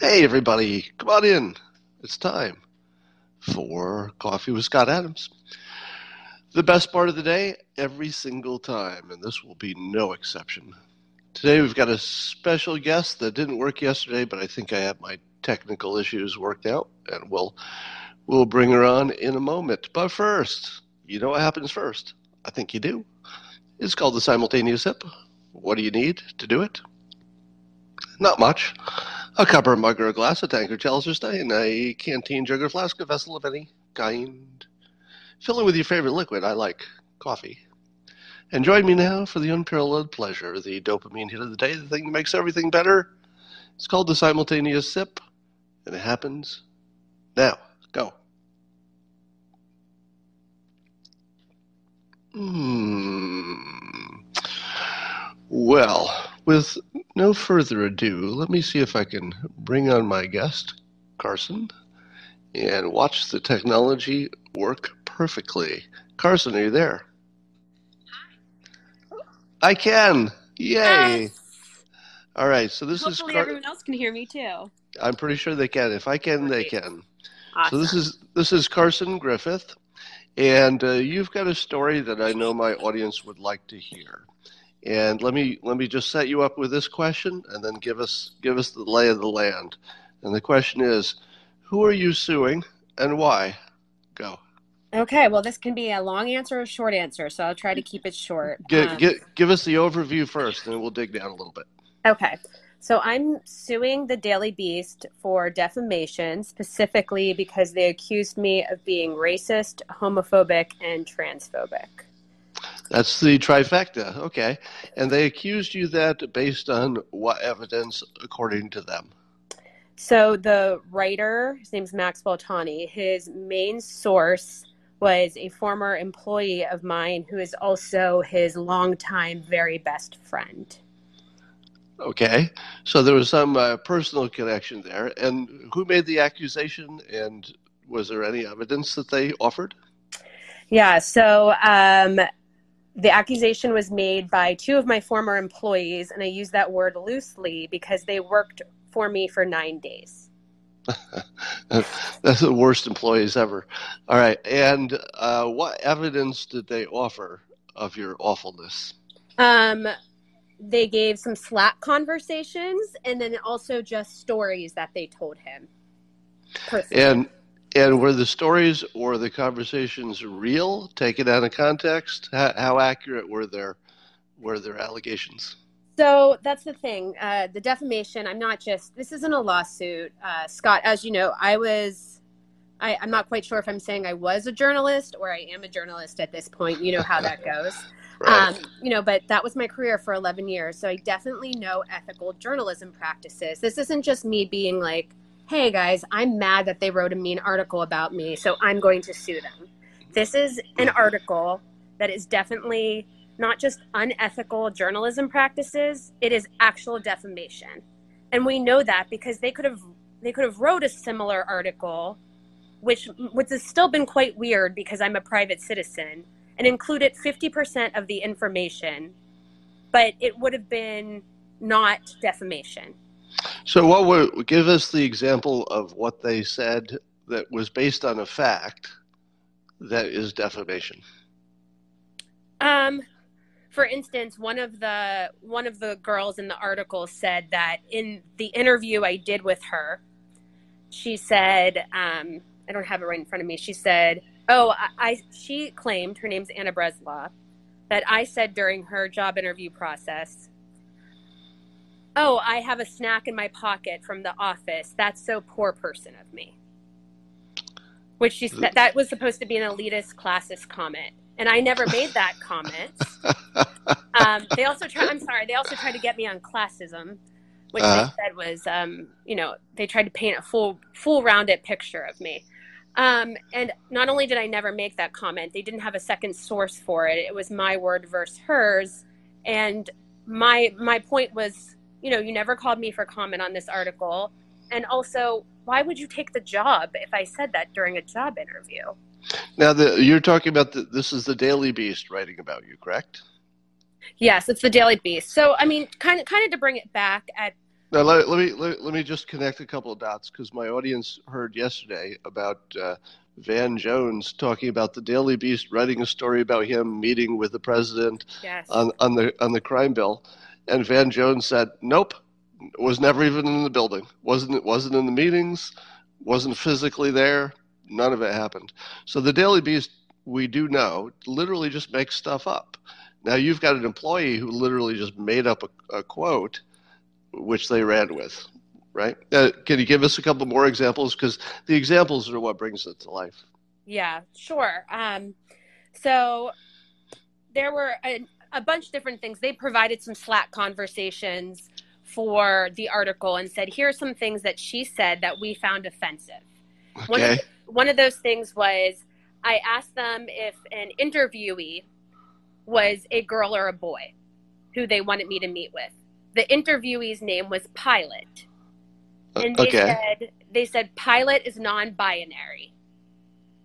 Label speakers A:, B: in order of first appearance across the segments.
A: Hey everybody, come on in. It's time for Coffee with Scott Adams. The best part of the day every single time, and this will be no exception. Today we've got a special guest that didn't work yesterday, but I think I have my technical issues worked out, and we'll we'll bring her on in a moment. But first, you know what happens first? I think you do. It's called the simultaneous sip. What do you need to do it? Not much. A cup or mug or a glass, a tankard, chalice or stein, a canteen, jug or flask, a vessel of any kind. Fill it with your favorite liquid. I like coffee. And join me now for the unparalleled pleasure, the dopamine hit of the day, the thing that makes everything better. It's called the simultaneous sip, and it happens now. Go. Hmm. Well, with no further ado, let me see if I can bring on my guest, Carson, and watch the technology work perfectly. Carson, are you there? I can. Yay.
B: Yes.
A: All right, so this
B: Hopefully
A: is Car-
B: everyone else can hear me too.
A: I'm pretty sure they can. If I can, they can.
B: Awesome.
A: So this is this is Carson Griffith, and uh, you've got a story that I know my audience would like to hear. And let me let me just set you up with this question, and then give us give us the lay of the land. And the question is, who are you suing, and why? Go.
B: okay, well, this can be a long answer or a short answer, so I'll try to keep it short.
A: Give,
B: Um,
A: give, give us the overview first, and then we'll dig down a little bit.
B: Okay, so I'm suing the Daily Beast for defamation, specifically because they accused me of being racist, homophobic, and transphobic.
A: That's the trifecta. Okay. And they accused you that based on what evidence, according to them?
B: So the writer, his name's Maxwell Tani, his main source was a former employee of mine who is also his longtime very best friend.
A: Okay. So there was some uh, personal connection there. And who made the accusation? And was there any evidence that they offered?
B: Yeah, so um, the accusation was made by two of my former employees, and I use that word loosely because they worked for me for nine days.
A: That's the worst employees ever. All right. And uh, what evidence did they offer of your awfulness?
B: Um, they gave some Slack conversations and then also just stories that they told him. personally.
A: And and were the stories or the conversations real, taken out of context? How, how accurate were their were their allegations?
B: So that's the thing. Uh, the defamation, I'm not just, this isn't a lawsuit. Uh, Scott, as you know, I was, I, I'm not quite sure if I'm saying I was a journalist or I am a journalist at this point. You know how that goes.
A: Right.
B: Um, you know, but that was my career for 11 years. So I definitely know ethical journalism practices. This isn't just me being like, hey guys, I'm mad that they wrote a mean article about me, so I'm going to sue them. This is an article that is definitely not just unethical journalism practices, it is actual defamation. And we know that because they could have they could have wrote a similar article which which has still been quite weird because I'm a private citizen and included 50% of the information, but it would have been not defamation.
A: So, what would give us the example of what they said that was based on a fact that is defamation?
B: Um, for instance, one of the one of the girls in the article said that in the interview I did with her, she said, um, I don't have it right in front of me. She said, "Oh, I, I she claimed her name's Anna Breslaw that I said during her job interview process." Oh, I have a snack in my pocket from the office. That's so poor person of me. Which she said that was supposed to be an elitist classist comment, and I never made that comment. um, they also try. I'm sorry. They also tried to get me on classism, which
A: Uh-huh.
B: they said was, um, you know, they tried to paint a full, full rounded picture of me. Um, and not only did I never make that comment, they didn't have a second source for it. It was my word versus hers. And my my point was, you know, you never called me for comment on this article. And also, why would you take the job if I said that during a job interview?
A: Now, the, you're talking about the, this is the Daily Beast writing about you, correct?
B: Yes, it's the Daily Beast. So, I mean, kind of, kind of to bring it back at.
A: Now, let, let me let, let, me just connect a couple of dots because my audience heard yesterday about uh, Van Jones talking about the Daily Beast writing a story about him meeting with the president
B: yes.
A: on, on the on the crime bill, and Van Jones said, "Nope, was never even in the building. wasn't wasn't in the meetings, wasn't physically there. None of it happened." So the Daily Beast, we do know, literally just makes stuff up. Now you've got an employee who literally just made up a, a quote, which they ran with, right? Uh, can you give us a couple more examples? Because the examples are what brings it to life.
B: Yeah, sure. Um, so there were a, a bunch of different things. They provided some Slack conversations for the article and said, here are some things that she said that we found offensive.
A: Okay.
B: One of, one of those things was I asked them if an interviewee was a girl or a boy who they wanted me to meet with. The interviewee's name was Pilot. And they
A: okay.
B: said they said Pilot is non-binary.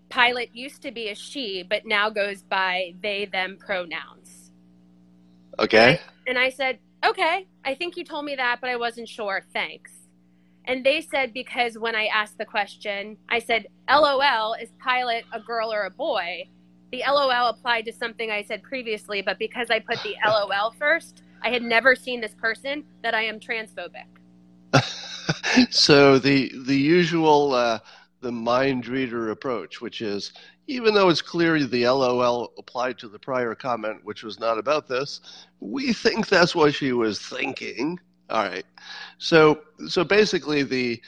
B: Pilot used to be a she, but now goes by they them pronouns.
A: Okay.
B: And I said, "Okay, I think you told me that, but I wasn't sure. Thanks." And they said because when I asked the question, I said, "LOL, is Pilot a girl or a boy?" The LOL applied to something I said previously, but because I put the LOL first, I had never seen this person that I am transphobic.
A: so the the usual uh, the mind reader approach, which is even though it's clear the LOL applied to the prior comment, which was not about this, we think that's what she was thinking. All right. So so basically the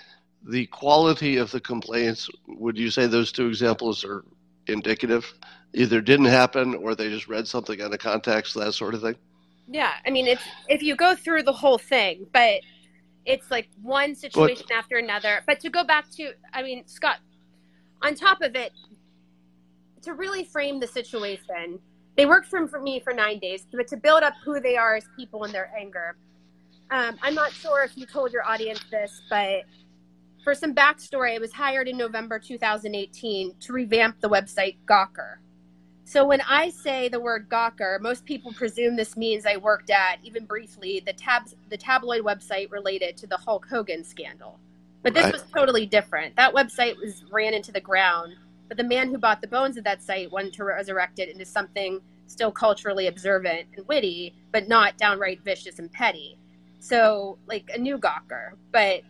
A: the quality of the complaints, would you say those two examples are indicative? Either didn't happen or they just read something out of context, that sort of thing?
B: Yeah, I mean, it's if you go through the whole thing, but it's like one situation after another. But to go back to, I mean, Scott, on top of it, to really frame the situation, they worked for, for me for nine days, but to build up who they are as people and their anger. Um, I'm not sure if you told your audience this, but for some backstory, I was hired in November 2018 to revamp the website Gawker. So when I say the word Gawker, most people presume this means I worked at, even briefly, the tab the tabloid website related to the Hulk Hogan scandal. But this
A: Right.
B: was totally different. That website was ran into the ground, but the man who bought the bones of that site wanted to resurrect it into something still culturally observant and witty, but not downright vicious and petty. So, like a new Gawker. But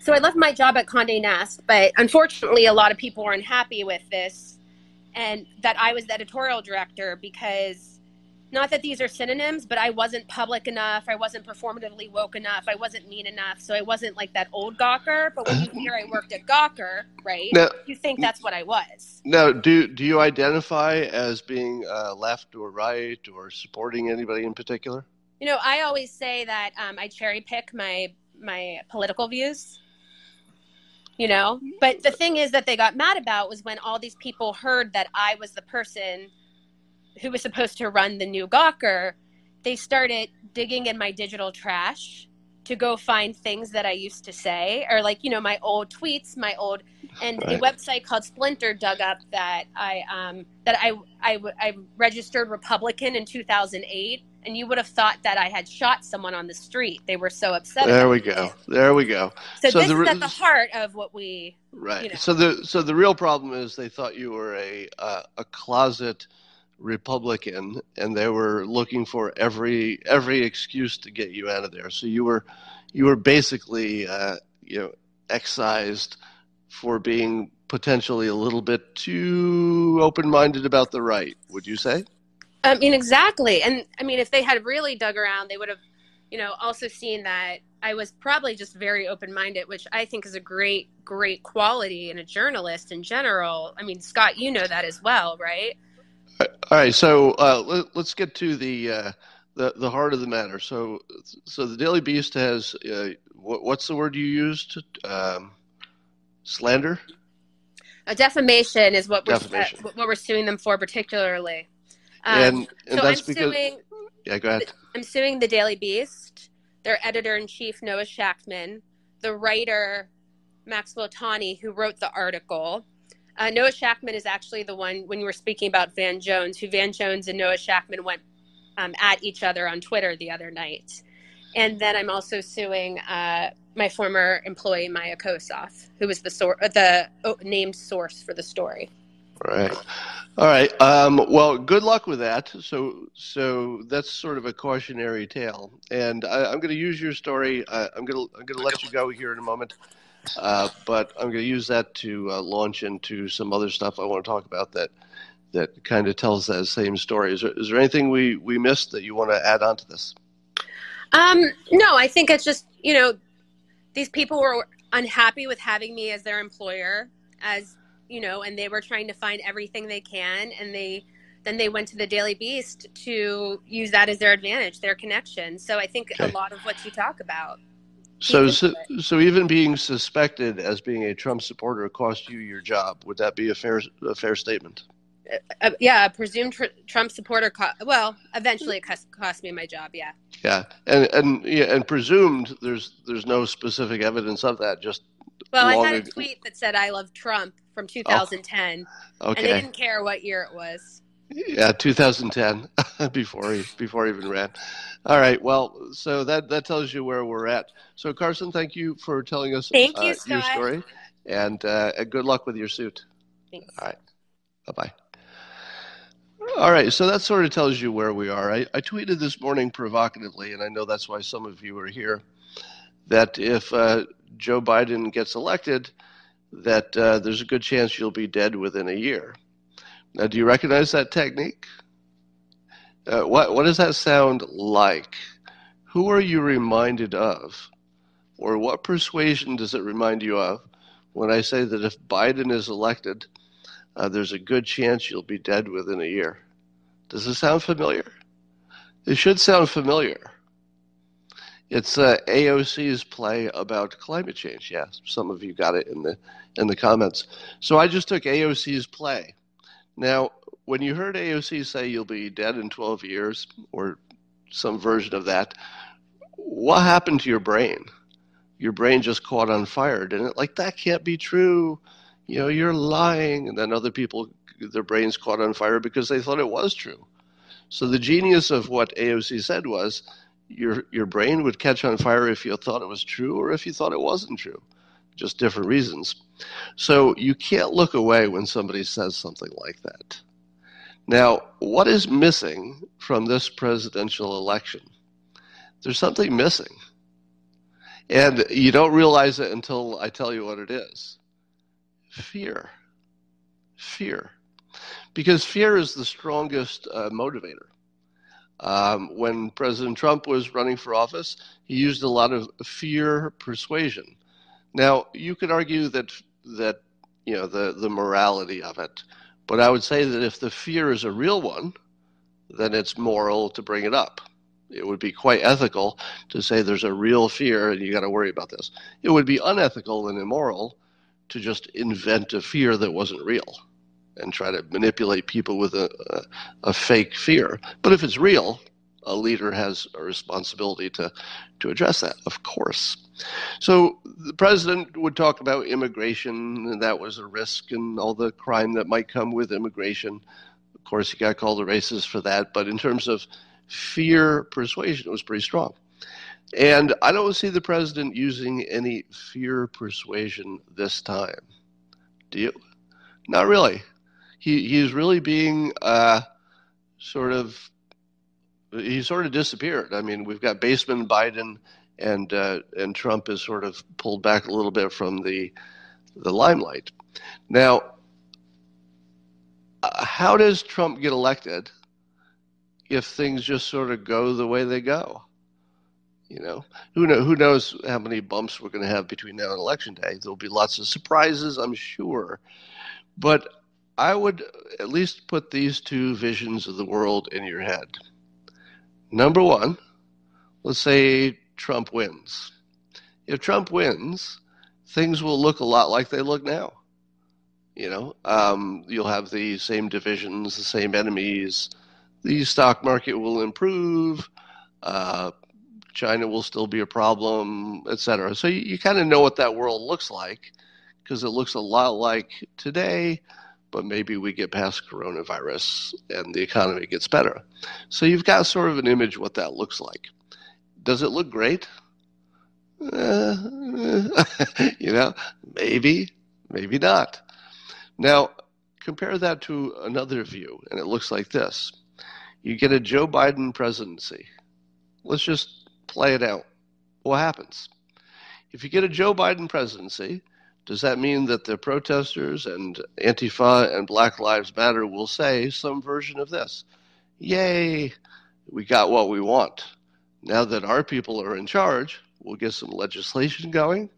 B: so I left my job at Condé Nast, but unfortunately, a lot of people were unhappy with this and that I was the editorial director because not that these are synonyms, but I wasn't public enough. I wasn't performatively woke enough. I wasn't mean enough. So I wasn't like that old Gawker. But when you hear I worked at Gawker, right,
A: Now,
B: you think that's what I was.
A: now do do you identify as being uh, left or right or supporting anybody in particular?
B: You know, I always say that um, I cherry pick my my political views. You know, but the thing is that they got mad about was when all these people heard that I was the person who was supposed to run the new Gawker. They started digging in my digital trash to go find things that I used to say, or like you know my old tweets, my old, and
A: Right.
B: a website called Splinter dug up that I um, that I, I I registered Republican in 2008, and you would have thought that I had shot someone on the street. They were so upset.
A: There we go. There we go.
B: So,
A: So
B: this
A: the
B: is at the heart of what we.
A: Right.
B: you know.
A: So the so the real problem is they thought you were a uh, a closet Republican, and they were looking for every every excuse to get you out of there. So you were you were basically uh, you know excised for being potentially a little bit too open minded about the right. Would you say?
B: I mean, exactly. And I mean, if they had really dug around, they would have, you know, also seen that I was probably just very open minded, which I think is a great, great quality in a journalist in general. I mean, Scott, you know that as well, right?
A: All right, so uh, let, us get to the, uh, the the heart of the matter. So, so the Daily Beast has uh, what, what's the word you used? Um, slander.
B: A defamation is what we're
A: Defamation.
B: uh, what we're suing them for, particularly. Um,
A: and and
B: so
A: that's
B: I'm
A: because
B: suing.
A: yeah, go ahead.
B: I'm suing the Daily Beast, their editor in chief Noah Shachtman, the writer Maxwell Tani, who wrote the article. Uh, Noah Shachtman is actually the one when you were speaking about Van Jones, who Van Jones and Noah Shachtman went um, at each other on Twitter the other night. And then I'm also suing uh, my former employee Maya Kosoff, who was the sor- the oh, named source for the story.
A: Right. All right. Um, well, good luck with that. So, so that's sort of a cautionary tale, and I, am going to use your story. Uh, I'm going to I'm going to let you go here in a moment, uh, but I'm going to use that to uh, launch into some other stuff I want to talk about that that kind of tells that same story. Is there, is there anything we we missed that you want to add on to this?
B: Um, no, I think it's just you know these people were unhappy with having me as their employer as you know and they were trying to find everything they can and they then they went to the daily beast to use that as their advantage their connection so i think okay. a lot of what you talk about
A: so, so, so even being suspected as being a Trump supporter cost you your job. Would that be a fair a fair statement?
B: Uh, uh, yeah, a presumed tr- Trump supporter. Co- well, eventually it cost, cost me my job. Yeah.
A: Yeah, and and yeah, and presumed there's there's no specific evidence of that. Just
B: well, I had a tweet that said I love Trump from 2010,
A: oh, okay.
B: and they didn't care what year it was.
A: Yeah, 2010 before he before he even ran. All right, well, so that that tells you where we're at. So Carson, thank you for telling us
B: thank you,
A: uh, your story, and uh, good luck with your suit.
B: Thanks.
A: All right, bye bye. All right, so that sort of tells you where we are. I, I, tweeted this morning provocatively, and I know that's why some of you are here, that if uh, Joe Biden gets elected, that uh, there's a good chance you'll be dead within a year. Now, do you recognize that technique? Uh, what what does that sound like? Who are you reminded of, or what persuasion does it remind you of when I say that if Biden is elected, uh, there's a good chance you'll be dead within a year. Does it sound familiar? It should sound familiar. It's uh, AOC's play about climate change. Yes, some of you got it in the in the comments. So I just took AOC's play. Now, when you heard AOC say you'll be dead in 12 years or some version of that, what happened to your brain? Your brain just caught on fire, didn't it? Like that can't be true you know, you're lying. And then other people, their brains caught on fire because they thought it was true. So the genius of what AOC said was your, your brain would catch on fire if you thought it was true or if you thought it wasn't true, just different reasons. So you can't look away when somebody says something like that. Now, what is missing from this presidential election? There's something missing. And you don't realize it until I tell you what it is fear. Fear. Because fear is the strongest uh, motivator. Um, when President Trump was running for office, he used a lot of fear persuasion. Now, you could argue that that you know the the morality of it, but I would say that if the fear is a real one, then it's moral to bring it up. It would be quite ethical to say there's a real fear and you got to worry about this. It would be unethical and immoral to just invent a fear that wasn't real and try to manipulate people with a, a, a, fake fear. But if it's real, a leader has a responsibility to, to address that, of course. So the president would talk about immigration, and that was a risk, and all the crime that might come with immigration. Of course, he got called a racist for that, but in terms of fear persuasion, it was pretty strong. And I don't see the president using any fear persuasion this time. Do you? Not really. He he's really being uh, sort of he sort of disappeared. I mean, we've got Basement Biden and uh, and Trump is sort of pulled back a little bit from the the limelight. Now, uh, how does Trump get elected if things just sort of go the way they go? You know, who know who knows how many bumps we're going to have between now and election day. There'll be lots of surprises, I'm sure. But I would at least put these two visions of the world in your head. Number one, let's say Trump wins. If Trump wins, things will look a lot like they look now. You know, um, you'll have the same divisions, the same enemies. The stock market will improve. Uh, China will still be a problem, et cetera. So you, you kind of know what that world looks like because it looks a lot like today, but maybe we get past coronavirus and the economy gets better. So you've got sort of an image what that looks like. Does it look great? Uh, you know, maybe, maybe not. Now, compare that to another view, and it looks like this. You get a Joe Biden presidency. Let's just play it out. What happens? If you get a Joe Biden presidency, does that mean that the protesters and Antifa and Black Lives Matter will say some version of this? Yay, we got what we want. Now that our people are in charge, we'll get some legislation going.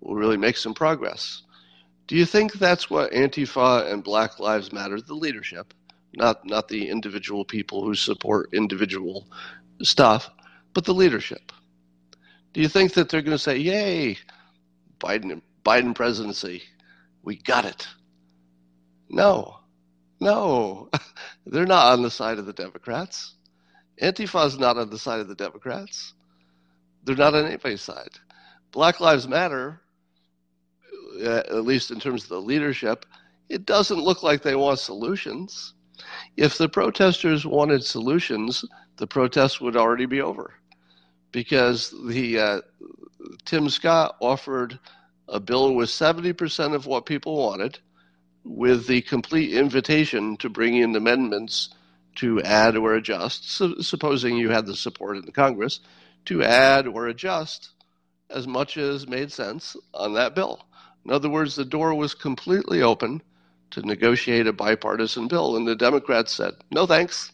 A: We'll really make some progress. Do you think that's what Antifa and Black Lives Matter, the leadership, not not the individual people who support individual stuff, but the leadership? Do you think that they're going to say, "Yay, Biden Biden presidency, we got it"? No, no, they're not on the side of the Democrats. Antifa is not on the side of the Democrats. They're not on anybody's side. Black Lives Matter, uh, at least in terms of the leadership, it doesn't look like they want solutions. If the protesters wanted solutions, the protests would already be over, because the uh, Tim Scott offered a bill with seventy percent of what people wanted, with the complete invitation to bring in amendments to add or adjust, supposing you had the support in the Congress, to add or adjust as much as made sense on that bill. In other words, the door was completely open to negotiate a bipartisan bill, and the Democrats said, no thanks.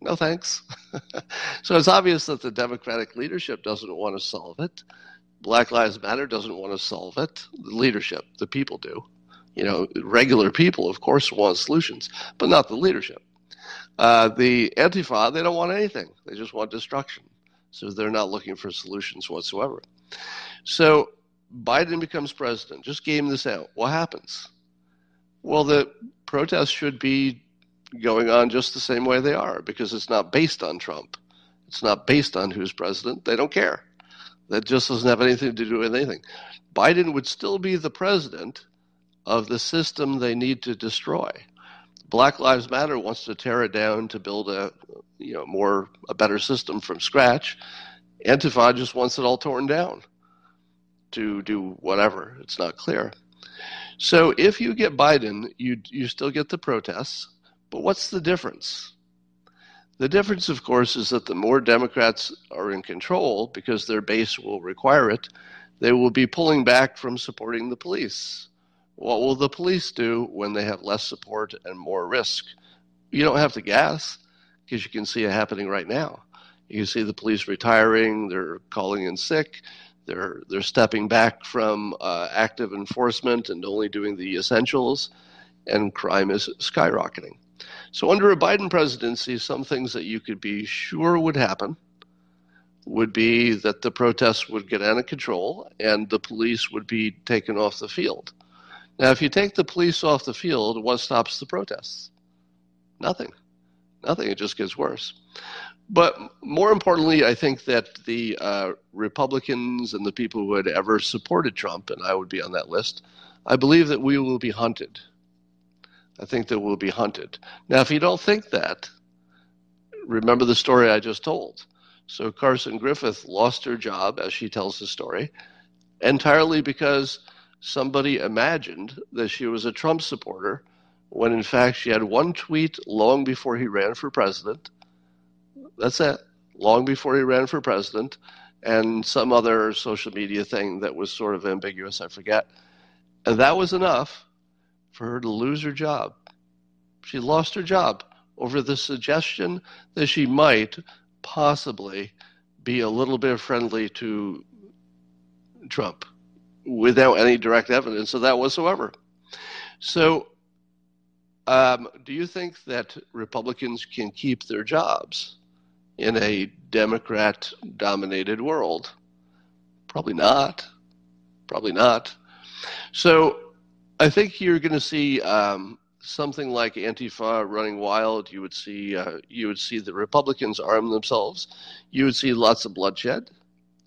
A: No thanks. so it's obvious that the Democratic leadership doesn't want to solve it. Black Lives Matter doesn't want to solve it. The leadership, the people do. You know, regular people, of course, want solutions, but not the leadership. Uh, the Antifa, they don't want anything. They just want destruction. So they're not looking for solutions whatsoever. So Biden becomes president. Just game this out. What happens? Well, the protests should be going on just the same way they are because it's not based on Trump. It's not based on who's president. They don't care. That just doesn't have anything to do with anything. Biden would still be the president of the system they need to destroy. Black Lives Matter wants to tear it down to build a you know more a better system from scratch. Antifa just wants it all torn down to do whatever. It's not clear. So if you get Biden, you you still get the protests, but what's the difference? The difference, of course, is that the more Democrats are in control, because their base will require it, they will be pulling back from supporting the police. What will the police do when they have less support and more risk? You don't have to guess because you can see it happening right now. You see the police retiring, they're calling in sick, they're they're stepping back from uh, active enforcement and only doing the essentials, and crime is skyrocketing. So under a Biden presidency, some things that you could be sure would happen would be that the protests would get out of control and the police would be taken off the field. Now, if you take the police off the field, what stops the protests? Nothing. Nothing. It just gets worse. But more importantly, I think that the uh, Republicans and the people who had ever supported Trump, and I would be on that list, I believe that we will be hunted. I think that we'll be hunted. Now, if you don't think that, remember the story I just told. So Carson Griffith lost her job, as she tells the story, entirely because somebody imagined that she was a Trump supporter when in fact she had one tweet long before he ran for president. That's it, long before he ran for president, and some other social media thing that was sort of ambiguous, I forget. And that was enough for her to lose her job. She lost her job over the suggestion that she might possibly be a little bit friendly to Trump without any direct evidence of that whatsoever. So, um, do you think that Republicans can keep their jobs in a Democrat dominated world? Probably not. Probably not. So, I think you're going to see um, something like Antifa running wild. You would see uh, you would see the Republicans arm themselves. You would see lots of bloodshed,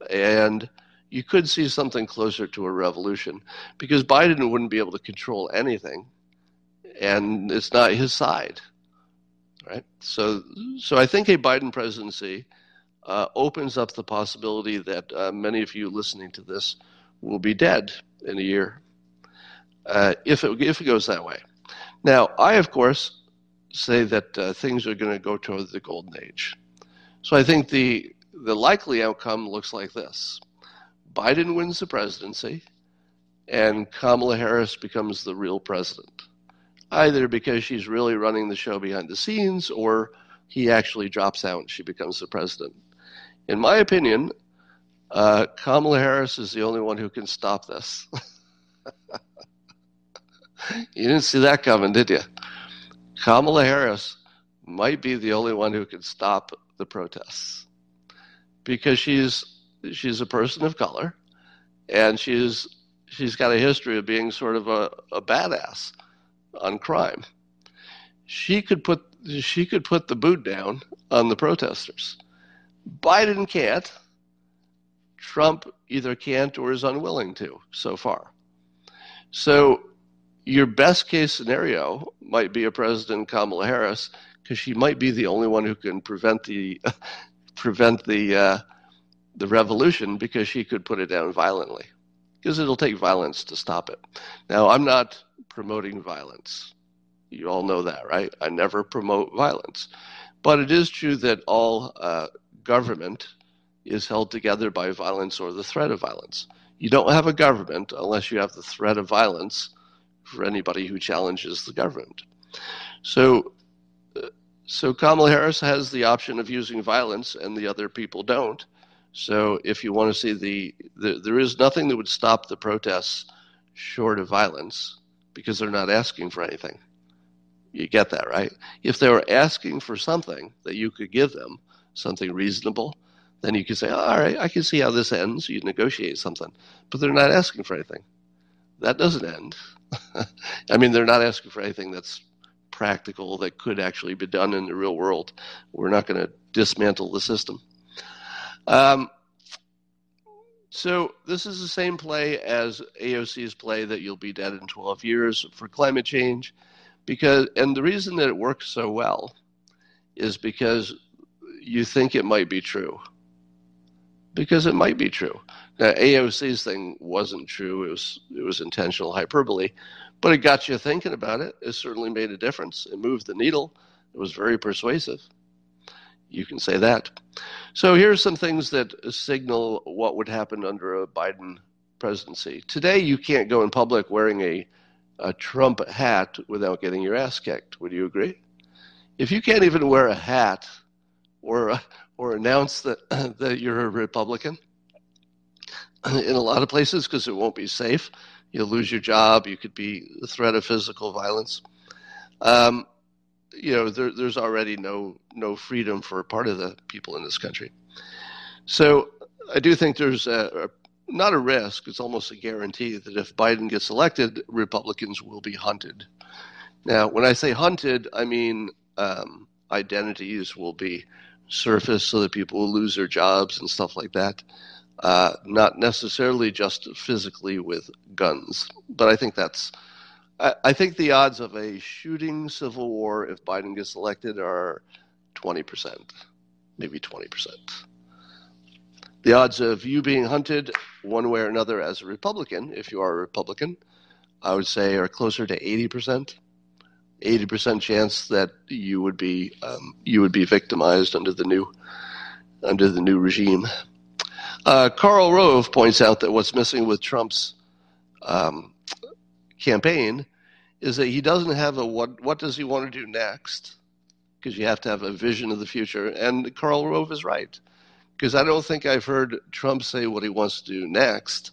A: and you could see something closer to a revolution because Biden wouldn't be able to control anything. and it's not his side, right? So, so I think a Biden presidency uh, opens up the possibility that uh, many of you listening to this will be dead in a year uh, if it if it goes that way. Now, I of course say that uh, things are going to go toward the golden age. So I think the the likely outcome looks like this: Biden wins the presidency, and Kamala Harris becomes the real president, either because she's really running the show behind the scenes, or he actually drops out and she becomes the president in my opinion, uh, Kamala Harris is the only one who can stop this. you didn't see that coming, did you? Kamala Harris might be the only one who can stop the protests because she's she's a person of color and she's she's got a history of being sort of a, a badass on crime. She could put she could put the boot down on the protesters Biden can't. Trump either can't or is unwilling to so far. So, your best case scenario might be a President Kamala Harris because she might be the only one who can prevent the prevent the uh, the revolution because she could put it down violently because it'll take violence to stop it. Now, I'm not promoting violence. You all know that, right? I never promote violence. But it is true that all uh, government is held together by violence or the threat of violence. You don't have a government unless you have the threat of violence for anybody who challenges the government. So, uh, so Kamala Harris has the option of using violence, and the other people don't. So, if you want to see the, the there is nothing that would stop the protests short of violence because they're not asking for anything. You get that, right? If they were asking for something that you could give them, something reasonable, then you could say, oh, all right, I can see how this ends. You negotiate something. But they're not asking for anything. That doesn't end. I mean, they're not asking for anything that's practical that could actually be done in the real world. We're not going to dismantle the system. Um, so this is the same play as AOC's play that you'll be dead in 12 years for climate change, because and the reason that it works so well is because you think it might be true because it might be true. Uh, now, AOC's thing wasn't true; it was it was intentional hyperbole, but it got you thinking about it. It certainly made a difference. It moved the needle. It was very persuasive. You can say that. So here's some things that signal what would happen under a Biden presidency. Today, you can't go in public wearing a, a Trump hat without getting your ass kicked. Would you agree? If you can't even wear a hat or or announce that that you're a Republican in a lot of places because it won't be safe. You'll lose your job. You could be the threat of physical violence. Um, you know, there, there's already no no freedom for part of the people in this country. So I do think there's a, a not a risk. It's almost a guarantee that if Biden gets elected, Republicans will be hunted. Now, when I say hunted, I mean um, identities will be surfaced so that people will lose their jobs and stuff like that. Uh, not necessarily just physically with guns, but I think that's. I, I think the odds of a shooting civil war if Biden gets elected are twenty percent, maybe twenty percent. The odds of you being hunted one way or another as a Republican, if you are a Republican, I would say are closer to eighty percent. 80% chance that you would be um, you would be victimized under the new under the new regime. Uh, Rove points out that what's missing with Trump's um, campaign is that he doesn't have a what what does he want to do next? Because you have to have a vision of the future. And Karl Rove is right. Because I don't think I've heard Trump say what he wants to do next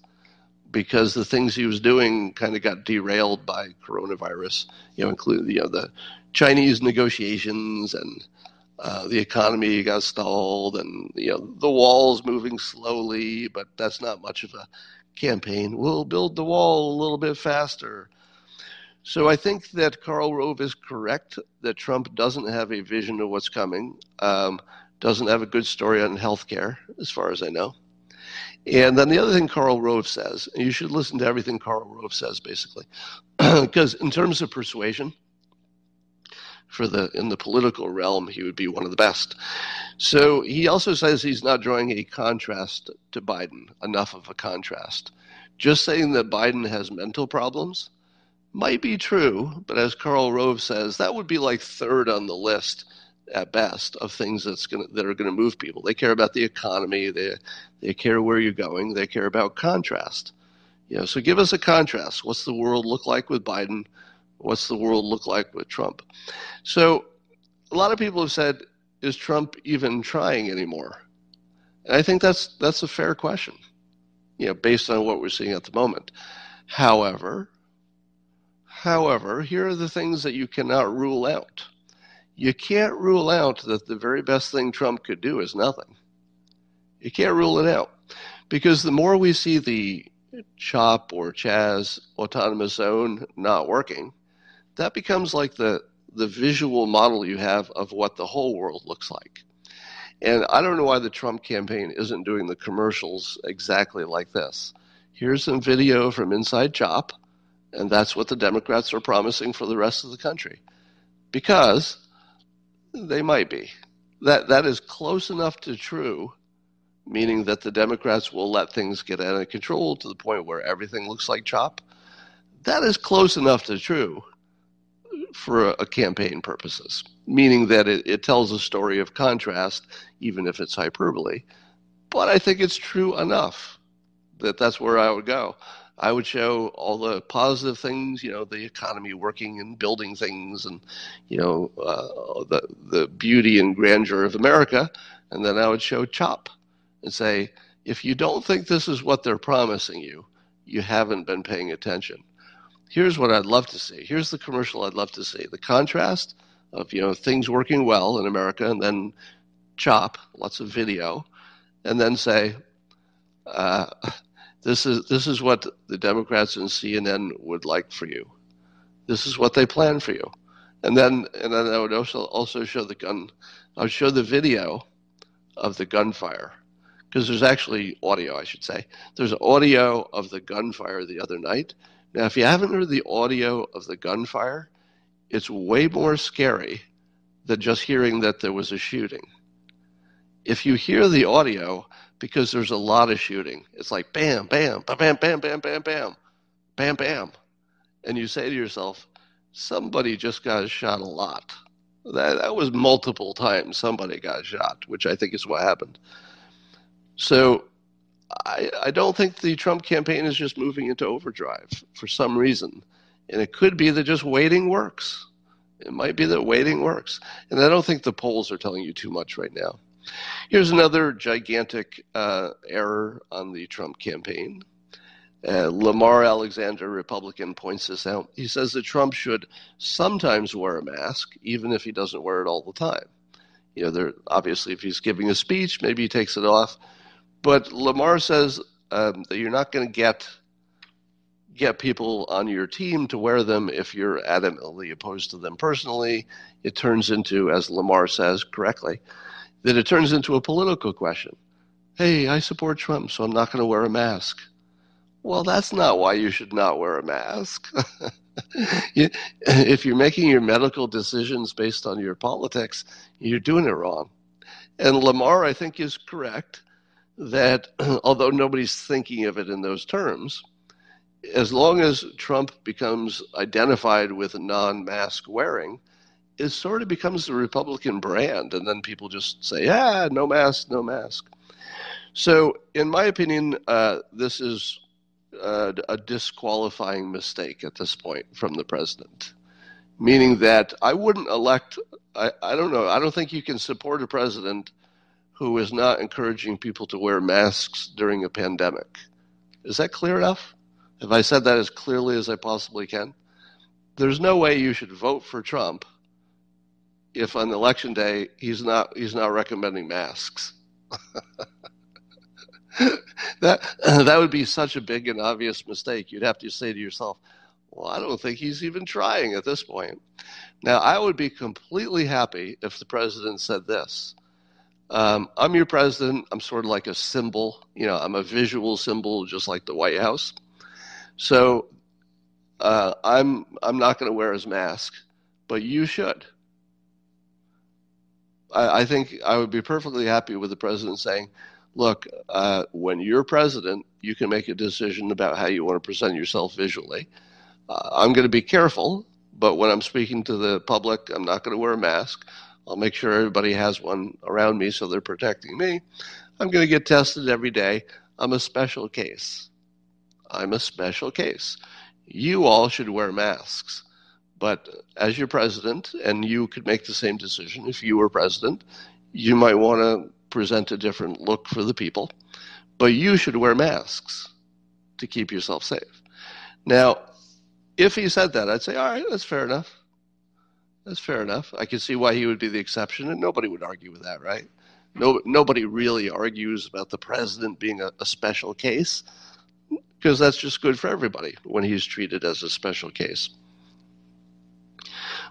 A: because the things he was doing kind of got derailed by coronavirus, you know, including you know the Chinese negotiations and uh, the economy got stalled, and you know the wall's moving slowly, but that's not much of a campaign. We'll build the wall a little bit faster. So I think that Karl Rove is correct that Trump doesn't have a vision of what's coming, um, doesn't have a good story on healthcare, as far as I know. And then the other thing Karl Rove says, you should listen to everything Karl Rove says, basically, because in terms of persuasion, for the in the political realm, he would be one of the best. So he also says he's not drawing a contrast to Biden, enough of a contrast. Just saying that Biden has mental problems might be true, but as Karl Rove says, that would be like third on the list at best of things that's going that are going to move people. They care about the economy. They they care where you're going. They care about contrast. You know, so give us a contrast. What's the world look like with Biden? What's the world look like with Trump? So a lot of people have said, is Trump even trying anymore? And I think that's that's a fair question. You know, based on what we're seeing at the moment. However, however, here are the things that you cannot rule out you can't rule out that the very best thing Trump could do is nothing. You can't rule it out. Because the more we see the CHOP or Chaz autonomous zone not working, that becomes like the, the visual model you have of what the whole world looks like. And I don't know why the Trump campaign isn't doing the commercials exactly like this. Here's some video from inside CHOP, and that's what the Democrats are promising for the rest of the country. Because they might be. That that is close enough to true, meaning that the Democrats will let things get out of control to the point where everything looks like chop. That is close enough to true for a, campaign purposes, meaning that it, it tells a story of contrast, even if it's hyperbole. But I think it's true enough that that's where I would go. I would show all the positive things, you know, the economy working and building things, and you know, uh, the the beauty and grandeur of America, and then I would show CHOP and say, if you don't think this is what they're promising you, you haven't been paying attention. Here's what I'd love to see. Here's the commercial I'd love to see. The contrast of you know things working well in America, and then CHOP, lots of video, and then say. Uh, this is this is what the Democrats and CNN would like for you. This is what they plan for you. And then and then I would also also show the gun. I would show the video of the gunfire because there's actually audio, I should say. There's audio of the gunfire the other night. Now, if you haven't heard the audio of the gunfire, it's way more scary than just hearing that there was a shooting. If you hear the audio, because there's a lot of shooting. It's like bam, bam, bam, bam, bam, bam, bam, bam, bam, bam. And you say to yourself, somebody just got shot a lot. That, that was multiple times somebody got shot, which I think is what happened. So I, I don't think the Trump campaign is just moving into overdrive for some reason. And it could be that just waiting works. It might be that waiting works. And I don't think the polls are telling you too much right now. Here's another gigantic uh, error on the Trump campaign. Uh, Lamar Alexander, Republican, points this out. He says that Trump should sometimes wear a mask, even if he doesn't wear it all the time. You know, there, obviously, if he's giving a speech, maybe he takes it off. But Lamar says um, that you're not going to get get people on your team to wear them if you're adamantly opposed to them personally. It turns into, as Lamar says correctly, that it turns into a political question. Hey, I support Trump, so I'm not going to wear a mask. Well, that's not why you should not wear a mask. if you're making your medical decisions based on your politics, you're doing it wrong. And Lamar, I think, is correct that although nobody's thinking of it in those terms, as long as Trump becomes identified with non mask wearing, it sort of becomes the Republican brand, and then people just say, "Ah, no mask, no mask." So, in my opinion, uh, this is uh, a disqualifying mistake at this point from the president, meaning that I wouldn't elect. I, I don't know. I don't think you can support a president who is not encouraging people to wear masks during a pandemic. Is that clear enough? Have I said that as clearly as I possibly can? There's no way you should vote for Trump if on election day he's not he's not recommending masks. that that would be such a big and obvious mistake. You'd have to say to yourself, "Well, I don't think he's even trying at this point." Now, I would be completely happy if the president said this. Um, I'm your president. I'm sort of like a symbol. You know, I'm a visual symbol, just like the White House. So uh, I'm I'm not going to wear his mask, but you should I, I think I would be perfectly happy with the president saying, look, uh, when you're president, you can make a decision about how you want to present yourself visually. Uh, I'm going to be careful, but when I'm speaking to the public, I'm not going to wear a mask. I'll make sure everybody has one around me so they're protecting me. I'm going to get tested every day. I'm a special case. I'm a special case. You all should wear masks. But as your president, and you could make the same decision if you were president, you might want to present a different look for the people. But you should wear masks to keep yourself safe. Now, if he said that, I'd say, all right, that's fair enough. That's fair enough. I can see why he would be the exception, and nobody would argue with that, right? No, nobody really argues about the president being a, a special case because that's just good for everybody when he's treated as a special case.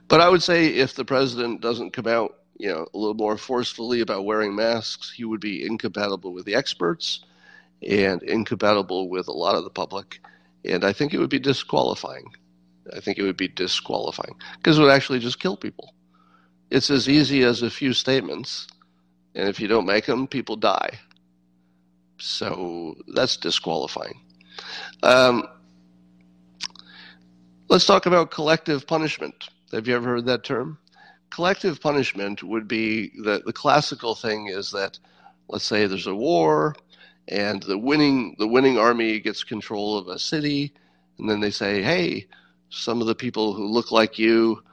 A: But I would say if the president doesn't come out, you know, a little more forcefully about wearing masks, he would be incompatible with the experts and incompatible with a lot of the public. And I think it would be disqualifying. I think it would be disqualifying because it would actually just kill people. It's as easy as a few statements, and if you don't make them, people die. So that's disqualifying. Um, let's talk about collective punishment. Have you ever heard that term? Collective punishment would be the, the classical thing is that, let's say there's a war, and the winning the winning army gets control of a city, and then they say, "Hey, some of the people who look like you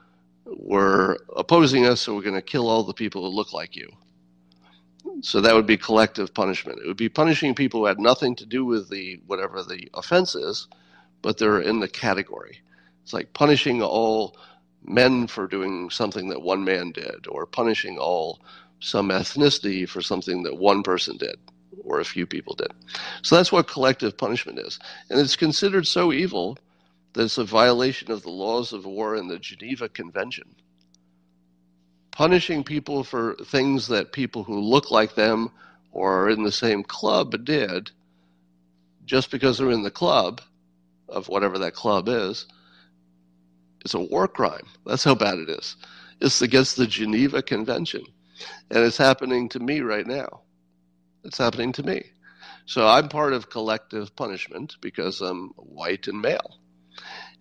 A: were opposing us, so we're going to kill all the people who look like you." So that would be collective punishment. It would be punishing people who had nothing to do with the whatever the offense is, but they're in the category. It's like punishing all men for doing something that one man did, or punishing all some ethnicity for something that one person did, or a few people did. So that's what collective punishment is. And it's considered so evil it's a violation of the laws of war and the Geneva Convention. Punishing people for things that people who look like them or are in the same club did, just because they're in the club of whatever that club is, it's a war crime. That's how bad it is. It's against the Geneva Convention. And it's happening to me right now. It's happening to me. So I'm part of collective punishment because I'm white and male.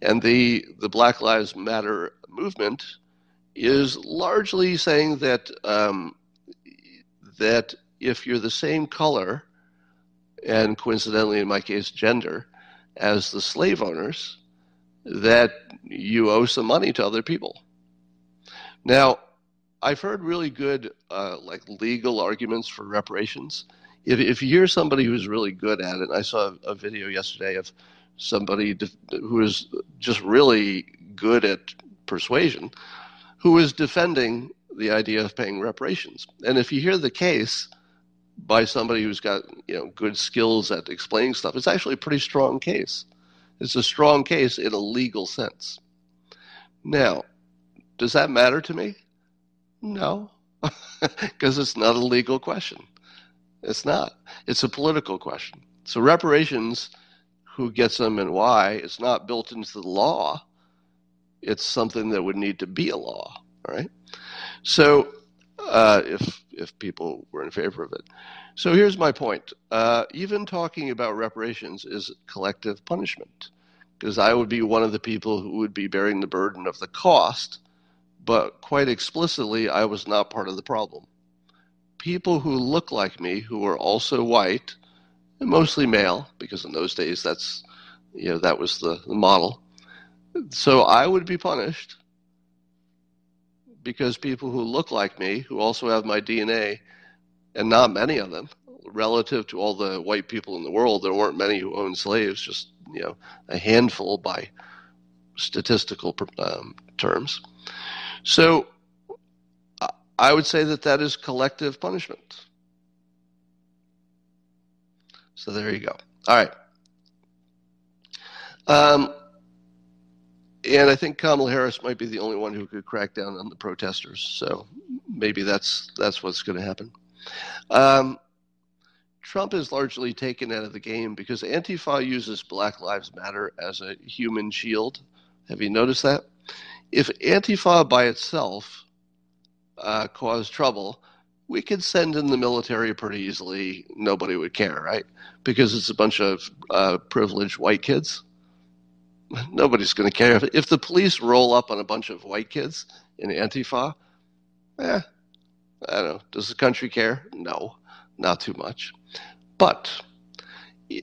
A: And the, the Black Lives Matter movement is largely saying that um, that if you're the same color, and coincidentally in my case gender, as the slave owners, that you owe some money to other people. Now, I've heard really good, uh, like legal arguments for reparations. If, if you hear somebody who's really good at it, I saw a, video yesterday of somebody who is just really good at persuasion, who is defending the idea of paying reparations. And if you hear the case by somebody who's got you know good skills at explaining stuff, it's actually a pretty strong case. It's a strong case in a legal sense. Now, does that matter to me? No, because it's not a legal question. It's not. It's a political question. So reparations, who gets them and why, it's not built into the law. It's something that would need to be a law. right? So uh, if if people were in favor of it. So here's my point. Uh, even talking about reparations is collective punishment, because I would be one of the people who would be bearing the burden of the cost, but quite explicitly, I was not part of the problem. People who look like me, who are also white, mostly male, because in those days that's you know that was the, the model. So I would be punished because people who look like me, who also have my DNA, and not many of them, relative to all the white people in the world, there weren't many who owned slaves, just you know a handful by statistical um, terms. So I would say that that is collective punishment. So there you go. All right. Um, and I think Kamala Harris might be the only one who could crack down on the protesters. So maybe that's that's what's going to happen. Um, Trump is largely taken out of the game because Antifa uses Black Lives Matter as a human shield. Have you noticed that? If Antifa by itself uh, caused trouble, we could send in the military pretty easily. Nobody would care, right? Because it's a bunch of uh, privileged white kids. Nobody's going to care. If, if the police roll up on a bunch of white kids in Antifa, eh, I don't know. Does the country care? No, not too much. But,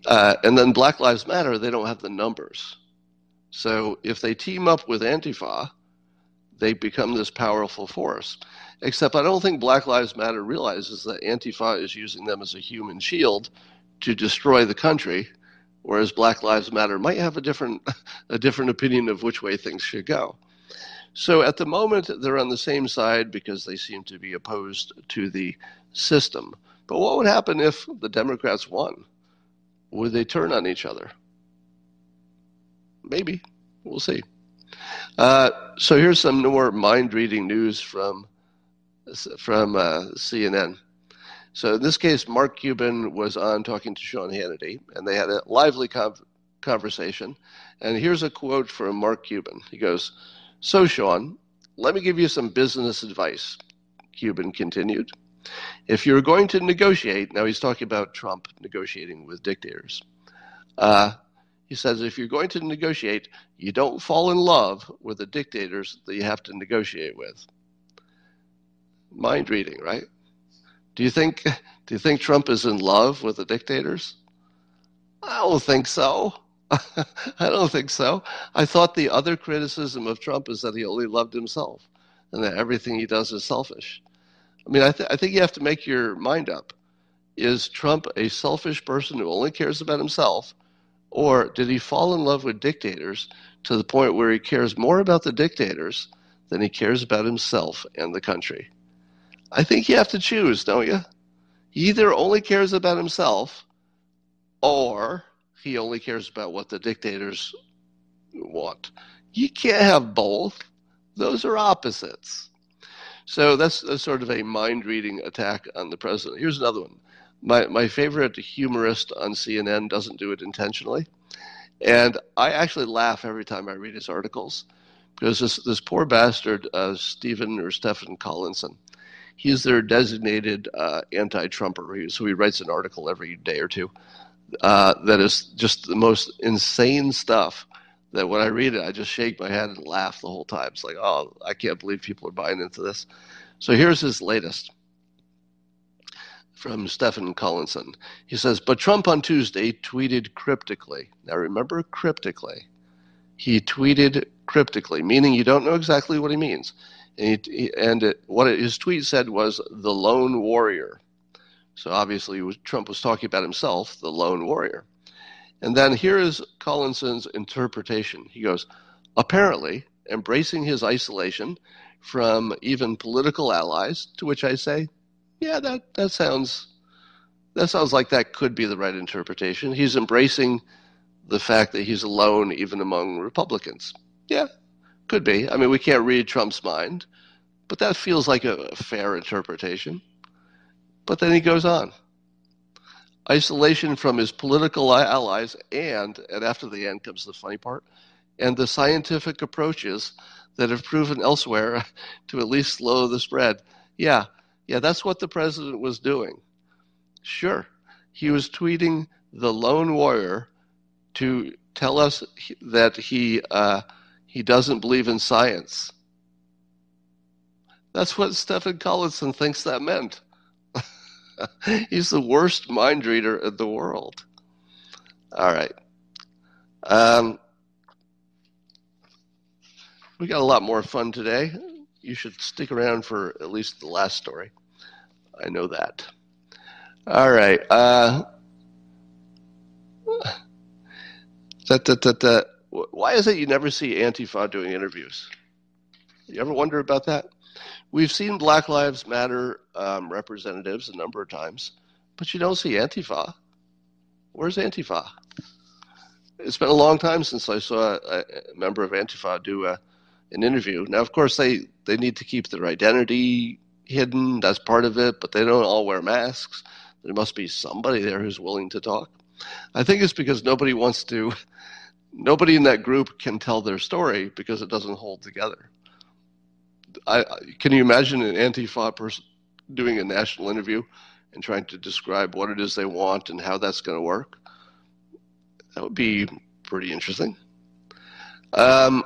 A: uh, and then Black Lives Matter, they don't have the numbers. So if they team up with Antifa, they become this powerful force. Except I don't think Black Lives Matter realizes that Antifa is using them as a human shield to destroy the country, whereas Black Lives Matter might have a different a different opinion of which way things should go. So at the moment they're on the same side because they seem to be opposed to the system. But what would happen if the Democrats won? Would they turn on each other? Maybe. We'll see. Uh, so here's some more mind reading news from from uh, CNN. So in this case, Mark Cuban was on talking to Sean Hannity, and they had a lively conversation. And here's a quote from Mark Cuban. He goes, "So Sean, let me give you some business advice." Cuban continued, "If you're going to negotiate, now he's talking about Trump negotiating with dictators." Uh, he says, if you're going to negotiate, you don't fall in love with the dictators that you have to negotiate with. Mind reading, right? Do you think do you think Trump is in love with the dictators? I don't think so. I don't think so. I thought the other criticism of Trump is that he only loved himself and that everything he does is selfish. I mean, I, th- I think you have to make your mind up. Is Trump a selfish person who only cares about himself, or did he fall in love with dictators to the point where he cares more about the dictators than he cares about himself and the country? I think you have to choose, don't you? He either only cares about himself or he only cares about what the dictators want. You can't have both. Those are opposites. So that's, that's sort of a mind reading attack on the president. Here's another one my my favorite humorist on CNN doesn't do it intentionally, and I actually laugh every time I read his articles because this this poor bastard uh, Stephen or Stephen Collinson, he's their designated uh, anti-Trumper, so he writes an article every day or two uh, that is just the most insane stuff. That when I read it, I just shake my head and laugh the whole time. It's like, oh, I can't believe people are buying into this. So here's his latest from Stephen Collinson. He says, but Trump on Tuesday tweeted cryptically. Now remember, cryptically. He tweeted cryptically, meaning you don't know exactly what he means. And, and it, what it, his tweet said was the lone warrior. So obviously, was, Trump was talking about himself, the lone warrior. And then here is Collinson's interpretation. He goes, apparently, embracing his isolation from even political allies, to which I say, yeah, that that sounds that sounds like that could be the right interpretation. He's embracing the fact that he's alone even among Republicans. Yeah, could be. I mean, we can't read Trump's mind, but that feels like a, a fair interpretation. But then he goes on. Isolation from his political allies, and, and after the end comes the funny part, and the scientific approaches that have proven elsewhere to at least slow the spread. Yeah, yeah, that's what the president was doing. Sure, he was tweeting the lone warrior to tell us that he uh, he doesn't believe in science. That's what Stephen Collinson thinks that meant. He's the worst mind reader in the world. All right. Um, we got a lot more fun today you should stick around for at least the last story. I know that. All right. Uh, that, that, that, that, why is it you never see Antifa doing interviews? You ever wonder about that? We've seen Black Lives Matter um, representatives a number of times, but you don't see Antifa. Where's Antifa? It's been a long time since I saw a, a member of Antifa do a, an interview. Now, of course, they, they need to keep their identity hidden. That's part of it, but they don't all wear masks. There must be somebody there who's willing to talk. I think it's because nobody wants to, nobody in that group can tell their story because it doesn't hold together. I, can you imagine an Antifa person doing a national interview and trying to describe what it is they want and how that's going to work. That would be pretty interesting. Um,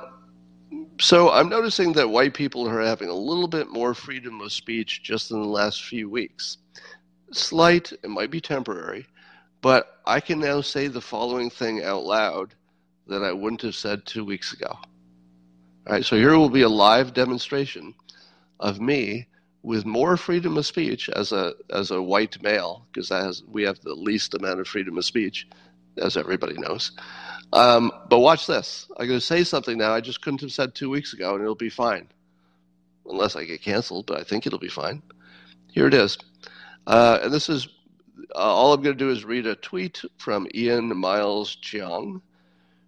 A: so I'm noticing that white people are having a little bit more freedom of speech just in the last few weeks. Slight, it might be temporary, but I can now say the following thing out loud that I wouldn't have said two weeks ago. All right, so here will be a live demonstration of me with more freedom of speech as a as a white male, because we have the least amount of freedom of speech, as everybody knows. Um, but watch this. I'm going to say something now I just couldn't have said two weeks ago, and it'll be fine, unless I get canceled. But I think it'll be fine. Here it is, uh, and this is uh, all I'm going to do is read a tweet from Ian Miles Cheong,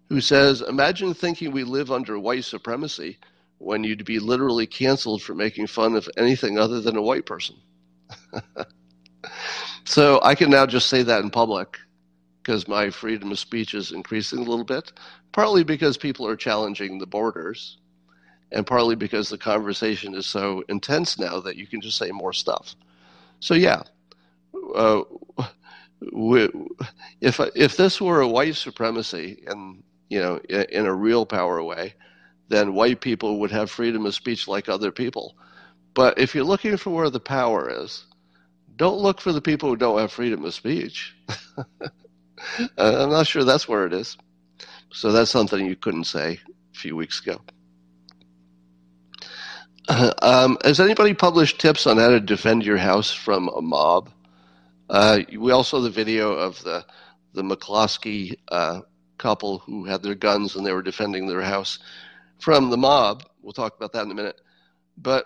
A: who says, "Imagine thinking we live under white supremacy." when you'd be literally canceled for making fun of anything other than a white person. so I can now just say that in public because my freedom of speech is increasing a little bit, partly because people are challenging the borders, and partly because the conversation is so intense now that you can just say more stuff. So, yeah. Uh, if if this were a white supremacy and you know in a real power way, then white people would have freedom of speech like other people. But if you're looking for where the power is, don't look for the people who don't have freedom of speech. I'm not sure that's where it is. So that's something you couldn't say a few weeks ago. Um, has anybody published tips on how to defend your house from a mob? Uh, we also the video of the the McCloskey uh, couple who had their guns and they were defending their house from the mob. We'll talk about that in a minute. But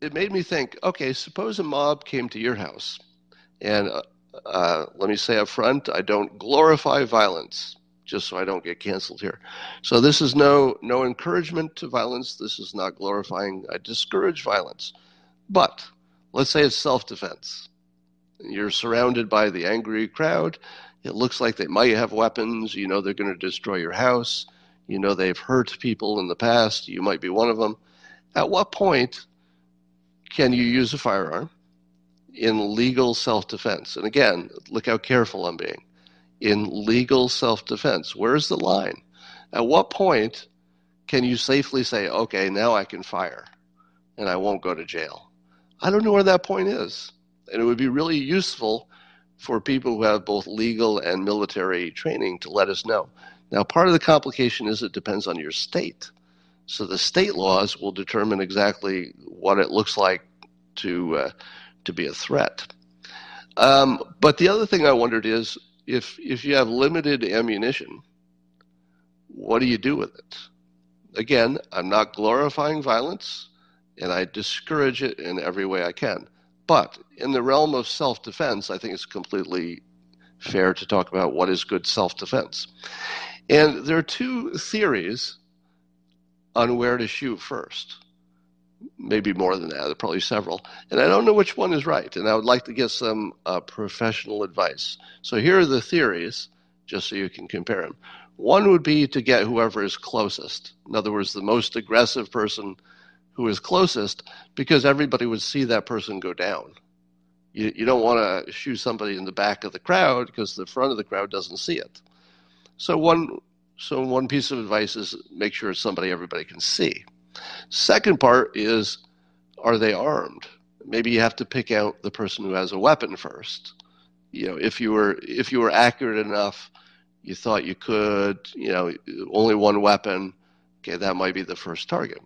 A: it made me think okay, suppose a mob came to your house. And uh, let me say up front, I don't glorify violence, just so I don't get canceled here. So this is no, no encouragement to violence. This is not glorifying. I discourage violence. But let's say it's self defense. You're surrounded by the angry crowd. It looks like they might have weapons. You know they're going to destroy your house. You know they've hurt people in the past. You might be one of them. At what point can you use a firearm in legal self defense? And again, look how careful I'm being. In legal self defense, where's the line? At what point can you safely say, okay, now I can fire and I won't go to jail? I don't know where that point is. And it would be really useful for people who have both legal and military training to let us know. Now, part of the complication is it depends on your state. So the state laws will determine exactly what it looks like to uh, to be a threat. Um, but the other thing I wondered is if if you have limited ammunition, what do you do with it? Again, I'm not glorifying violence, and I discourage it in every way I can. But in the realm of self-defense, I think it's completely fair to talk about what is good self-defense. And there are two theories on where to shoot first. Maybe more than that, probably several. And I don't know which one is right. And I would like to get some uh, professional advice. So here are the theories, just so you can compare them. One would be to get whoever is closest. In other words, the most aggressive person who is closest, because everybody would see that person go down. You, you don't want to shoot somebody in the back of the crowd because the front of the crowd doesn't see it. So one so one piece of advice is make sure it's somebody everybody can see. Second part is are they armed? Maybe you have to pick out the person who has a weapon first. You know, if you were if you were accurate enough, you thought you could, you know, only one weapon, okay, that might be the first target.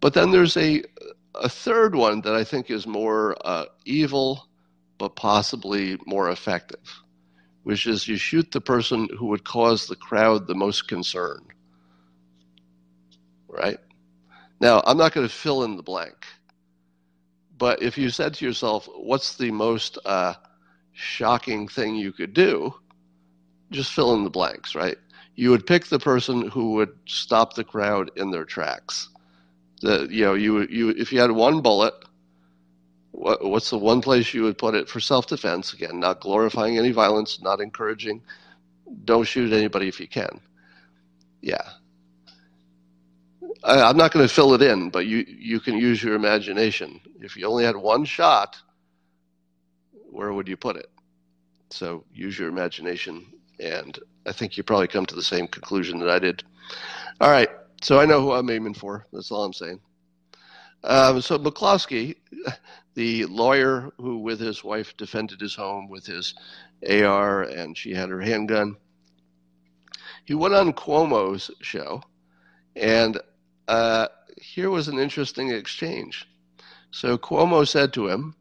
A: But then there's a a third one that I think is more uh, evil, but possibly more effective which is you shoot the person who would cause the crowd the most concern. Right? Now, I'm not going to fill in the blank, but if you said to yourself, what's the most uh, shocking thing you could do? Just fill in the blanks, right? You would pick the person who would stop the crowd in their tracks. The, you know, you, you, if you had one bullet, what, what's the one place you would put it for self defense? Again, not glorifying any violence, not encouraging. Don't shoot anybody if you can. Yeah. I, I'm not going to fill it in, but you you can use your imagination. If you only had one shot, where would you put it? So use your imagination, and I think you probably come to the same conclusion that I did. All right, so I know who I'm aiming for. That's all I'm saying. Um, so McCloskey, the lawyer who, with his wife, defended his home with his AR and she had her handgun, he went on Cuomo's show, and uh, here was an interesting exchange. So Cuomo said to him,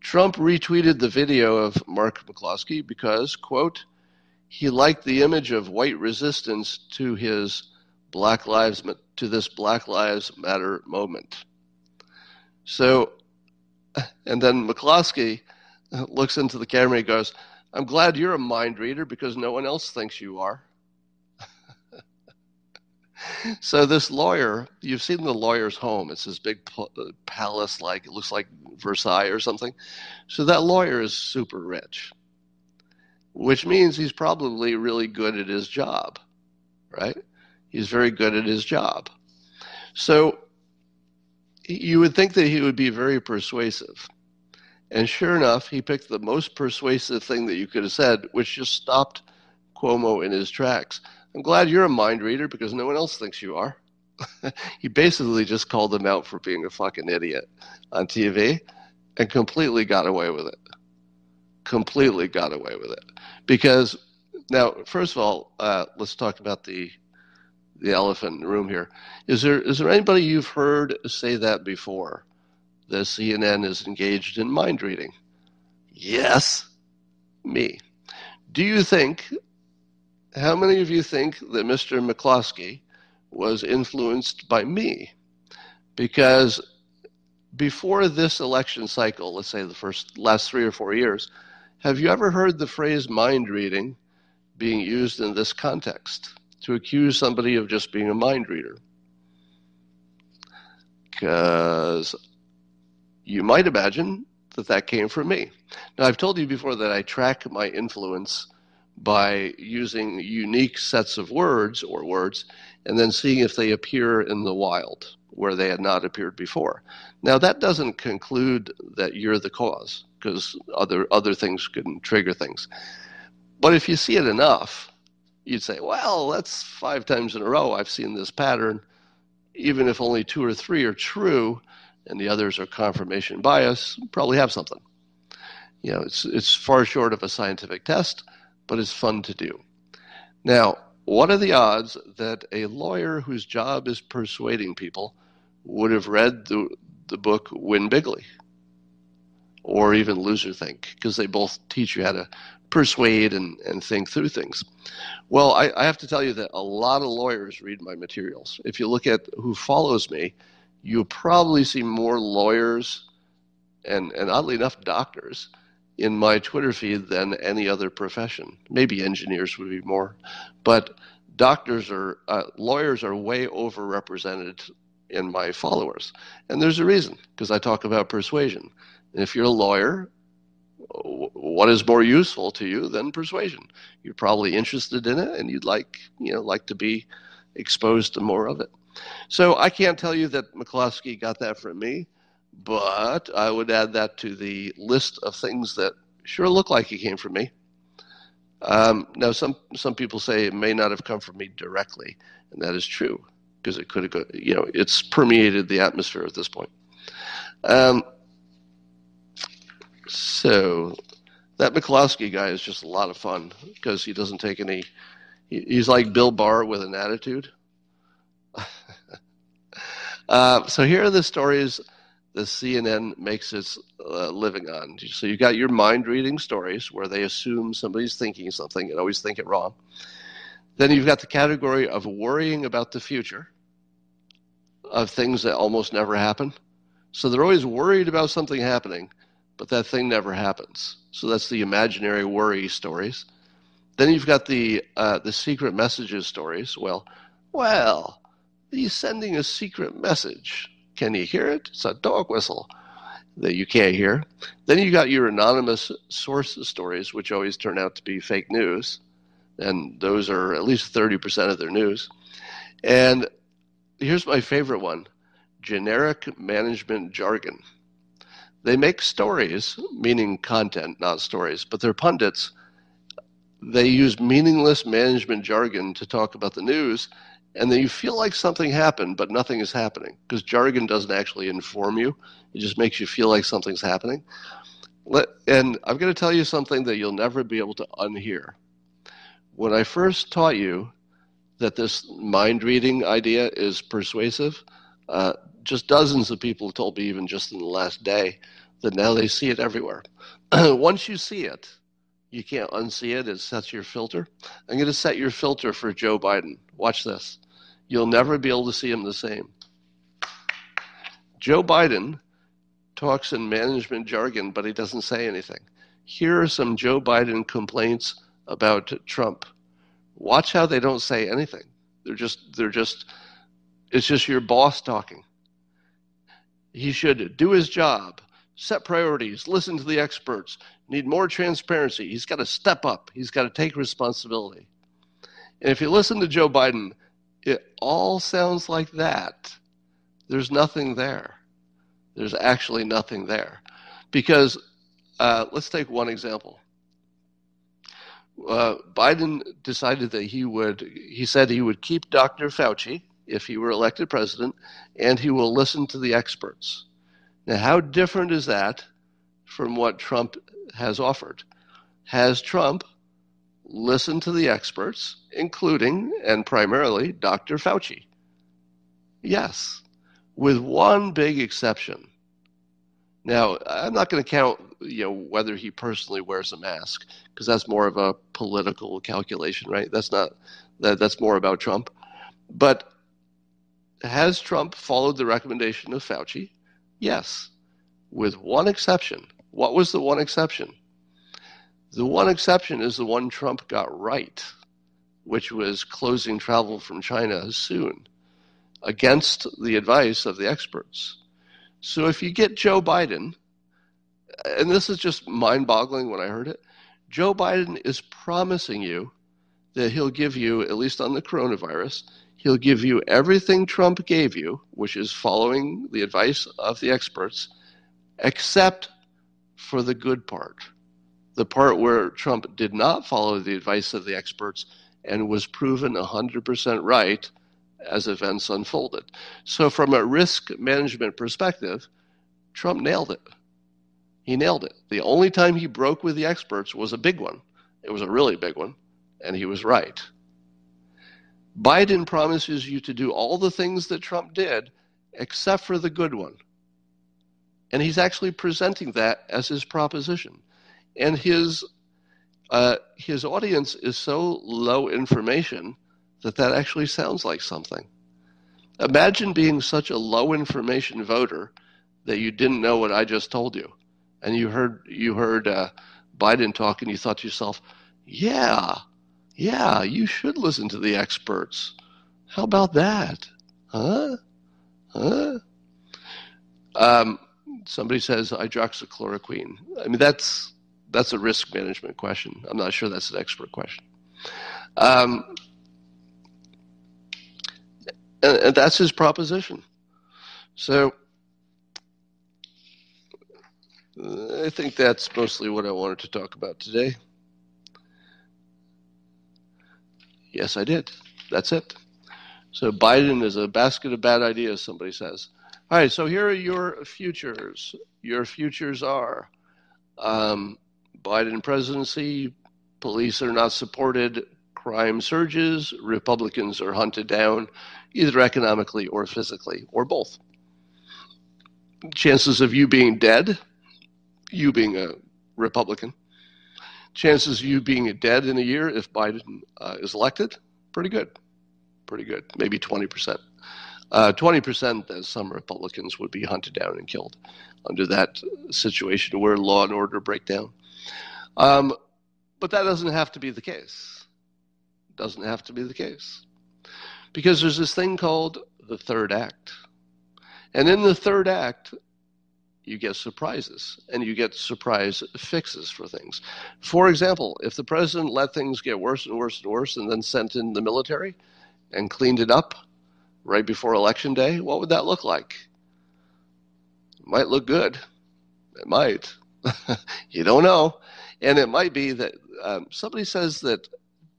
A: Trump retweeted the video of Mark McCloskey because, quote, he liked the image of white resistance to his Black Lives to this Black Lives Matter moment. So, and then McCloskey looks into the camera and goes, I'm glad you're a mind reader because no one else thinks you are. So this lawyer, you've seen the lawyer's home. It's this big uh, palace, like it looks like Versailles or something. So that lawyer is super rich, which means he's probably really good at his job, right? He's very good at his job. So you would think that he would be very persuasive. And sure enough, he picked the most persuasive thing that you could have said, which just stopped Cuomo in his tracks. I'm glad you're a mind reader because no one else thinks you are. he basically just called him out for being a fucking idiot on TV and completely got away with it. Completely got away with it. Because now, first of all, uh, let's talk about the the elephant in the room here. Is there is there anybody you've heard say that before? The CNN is engaged in mind reading. Yes, me. Do you think? How many of you think that Mr. McCloskey was influenced by me? Because before this election cycle, let's say the first last three or four years, have you ever heard the phrase mind reading being used in this context? to accuse somebody of just being a mind reader. Because you might imagine that that came from me. Now, I've told you before that I track my influence by using unique sets of words or words and then seeing if they appear in the wild where they had not appeared before. Now, that doesn't conclude that you're the cause because other, other things can trigger things. But if you see it enough, you'd say, well, that's five times in a row I've seen this pattern. Even if only two or three are true and the others are confirmation bias, probably have something. You know, it's, it's far short of a scientific test, but it's fun to do. Now, what are the odds that a lawyer whose job is persuading people would have read the, the book Win Bigly or even Loser Think? Because they both teach you how to persuade and, and think through things. Well, I, I, have to tell you that a lot of lawyers read my materials. If you look at who follows me, you'll probably see more lawyers and, and oddly enough, doctors in my Twitter feed than any other profession. Maybe engineers would be more, but doctors are uh, lawyers are way overrepresented in my followers, and there's a reason because I talk about persuasion. And if you're a lawyer what is more useful to you than persuasion? You're probably interested in it, and you'd like you know like to be exposed to more of it. So I can't tell you that McCloskey got that from me, but I would add that to the list of things that sure look like it came from me. Um, now, some some people say it may not have come from me directly, and that is true because it could have, you know, it's permeated the atmosphere at this point. Um, so that McCloskey guy is just a lot of fun because he doesn't take any. he's like Bill Barr with an attitude. uh, so here are the stories the CNN makes its uh, living on. So you got your mind reading stories where they assume somebody's thinking something and always think it wrong. Then you've got the category of worrying about the future, of things that almost never happen. So they're always worried about something happening but that thing never happens. So that's the imaginary worry stories. Then you've got the uh, the secret messages stories. Well, well, he's sending a secret message. Can you hear it? It's a dog whistle that you can't hear. Then you got your anonymous source stories, which always turn out to be fake news, and those are at least thirty percent of their news. And here's my favorite one generic management jargon. They make stories, meaning content, not stories, but they're pundits. They use meaningless management jargon to talk about the news, and then you feel like something happened, but nothing is happening because jargon doesn't actually inform you. It just makes you feel like something's happening. And I'm going to tell you something that you'll never be able to unhear. When I first taught you that this mind reading idea is persuasive, uh, just dozens of people told me, even just in the last day, that now they see it everywhere. Once you see it, you can't unsee it. It sets your filter. I'm going to set your filter for Joe Biden. Watch this. You'll never be able to see him the same. Joe Biden talks in management jargon, but he doesn't say anything. Here are some Joe Biden complaints about Trump. Watch how they don't say anything. They're just they're just it's just your boss talking. He should do his job, set priorities, listen to the experts, need more transparency. He's got to step up. He's got to take responsibility. And if you listen to Joe Biden, it all sounds like that. There's nothing there. There's actually nothing there. Because uh, let's take one example. Uh, Biden decided that he would, he said he would keep Dr. Fauci if he were elected president, and he will listen to the experts. Now, how different is that from what Trump has offered? Has Trump listened to the experts, including and primarily Dr. Fauci? Yes, with one big exception. Now, I'm not going to count, you know, whether he personally wears a mask because that's more of a political calculation, right? That's not that that's more about Trump. But has Trump followed the recommendation of Fauci? Yes, with one exception. What was the one exception? The one exception is the one Trump got right, which was closing travel from China soon, against the advice of the experts. So if you get Joe Biden, and this is just mind boggling when I heard it, Joe Biden is promising you that he'll give you, at least on the coronavirus, He'll give you everything Trump gave you, which is following the advice of the experts, except for the good part. The part where Trump did not follow the advice of the experts and was proven 100% right as events unfolded. So, from a risk management perspective, Trump nailed it. He nailed it. The only time he broke with the experts was a big one. It was a really big one, and he was right. Biden promises you to do all the things that Trump did, except for the good one. And he's actually presenting that as his proposition. And his, uh, his audience is so low information that that actually sounds like something. Imagine being such a low information voter that you didn't know what I just told you. And you heard, you heard uh, Biden talk and you thought to yourself, yeah, yeah, you should listen to the experts. How about that? Huh? Huh? Um, somebody says hydroxychloroquine. I mean, that's that's a risk management question. I'm not sure that's an expert question. Um, and, and that's his proposition. So I think that's mostly what I wanted to talk about today. Yes, I did. That's it. So Biden is a basket of bad ideas, somebody says. All right, so here are your futures. Your futures are um, Biden presidency, police are not supported, crime surges, Republicans are hunted down, either economically or physically, or both. Chances of you being dead, you being a Republican, chances of you being dead in a year if Biden uh, is elected, pretty good. Pretty good. Maybe 20%. Uh, 20% that some Republicans would be hunted down and killed under that situation where law and order break down. Um, but that doesn't have to be the case. Doesn't have to be the case. Because there's this thing called the third act. And in the third act, you get surprises and you get surprise fixes for things. For example, if the president let things get worse and worse and worse and then sent in the military and cleaned it up, right before election day, what would that look like? It might look good. It might. you don't know. And it might be that um, somebody says that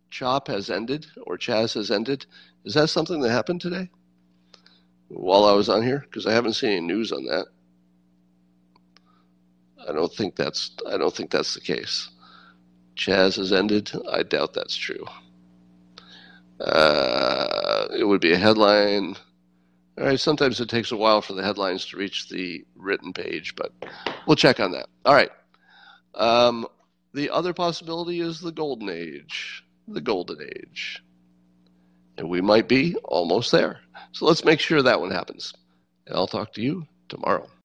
A: CHOP has ended or Chaz has ended. Is that something that happened today while I was on here? Because I haven't seen any news on that. I don't think that's I don't think that's the case. Chaz has ended. I doubt that's true. Uh, it would be a headline. All right, sometimes it takes a while for the headlines to reach the written page, but we'll check on that. All right. Um, the other possibility is the golden age. The golden age. And we might be almost there. So let's make sure that one happens. And I'll talk to you tomorrow.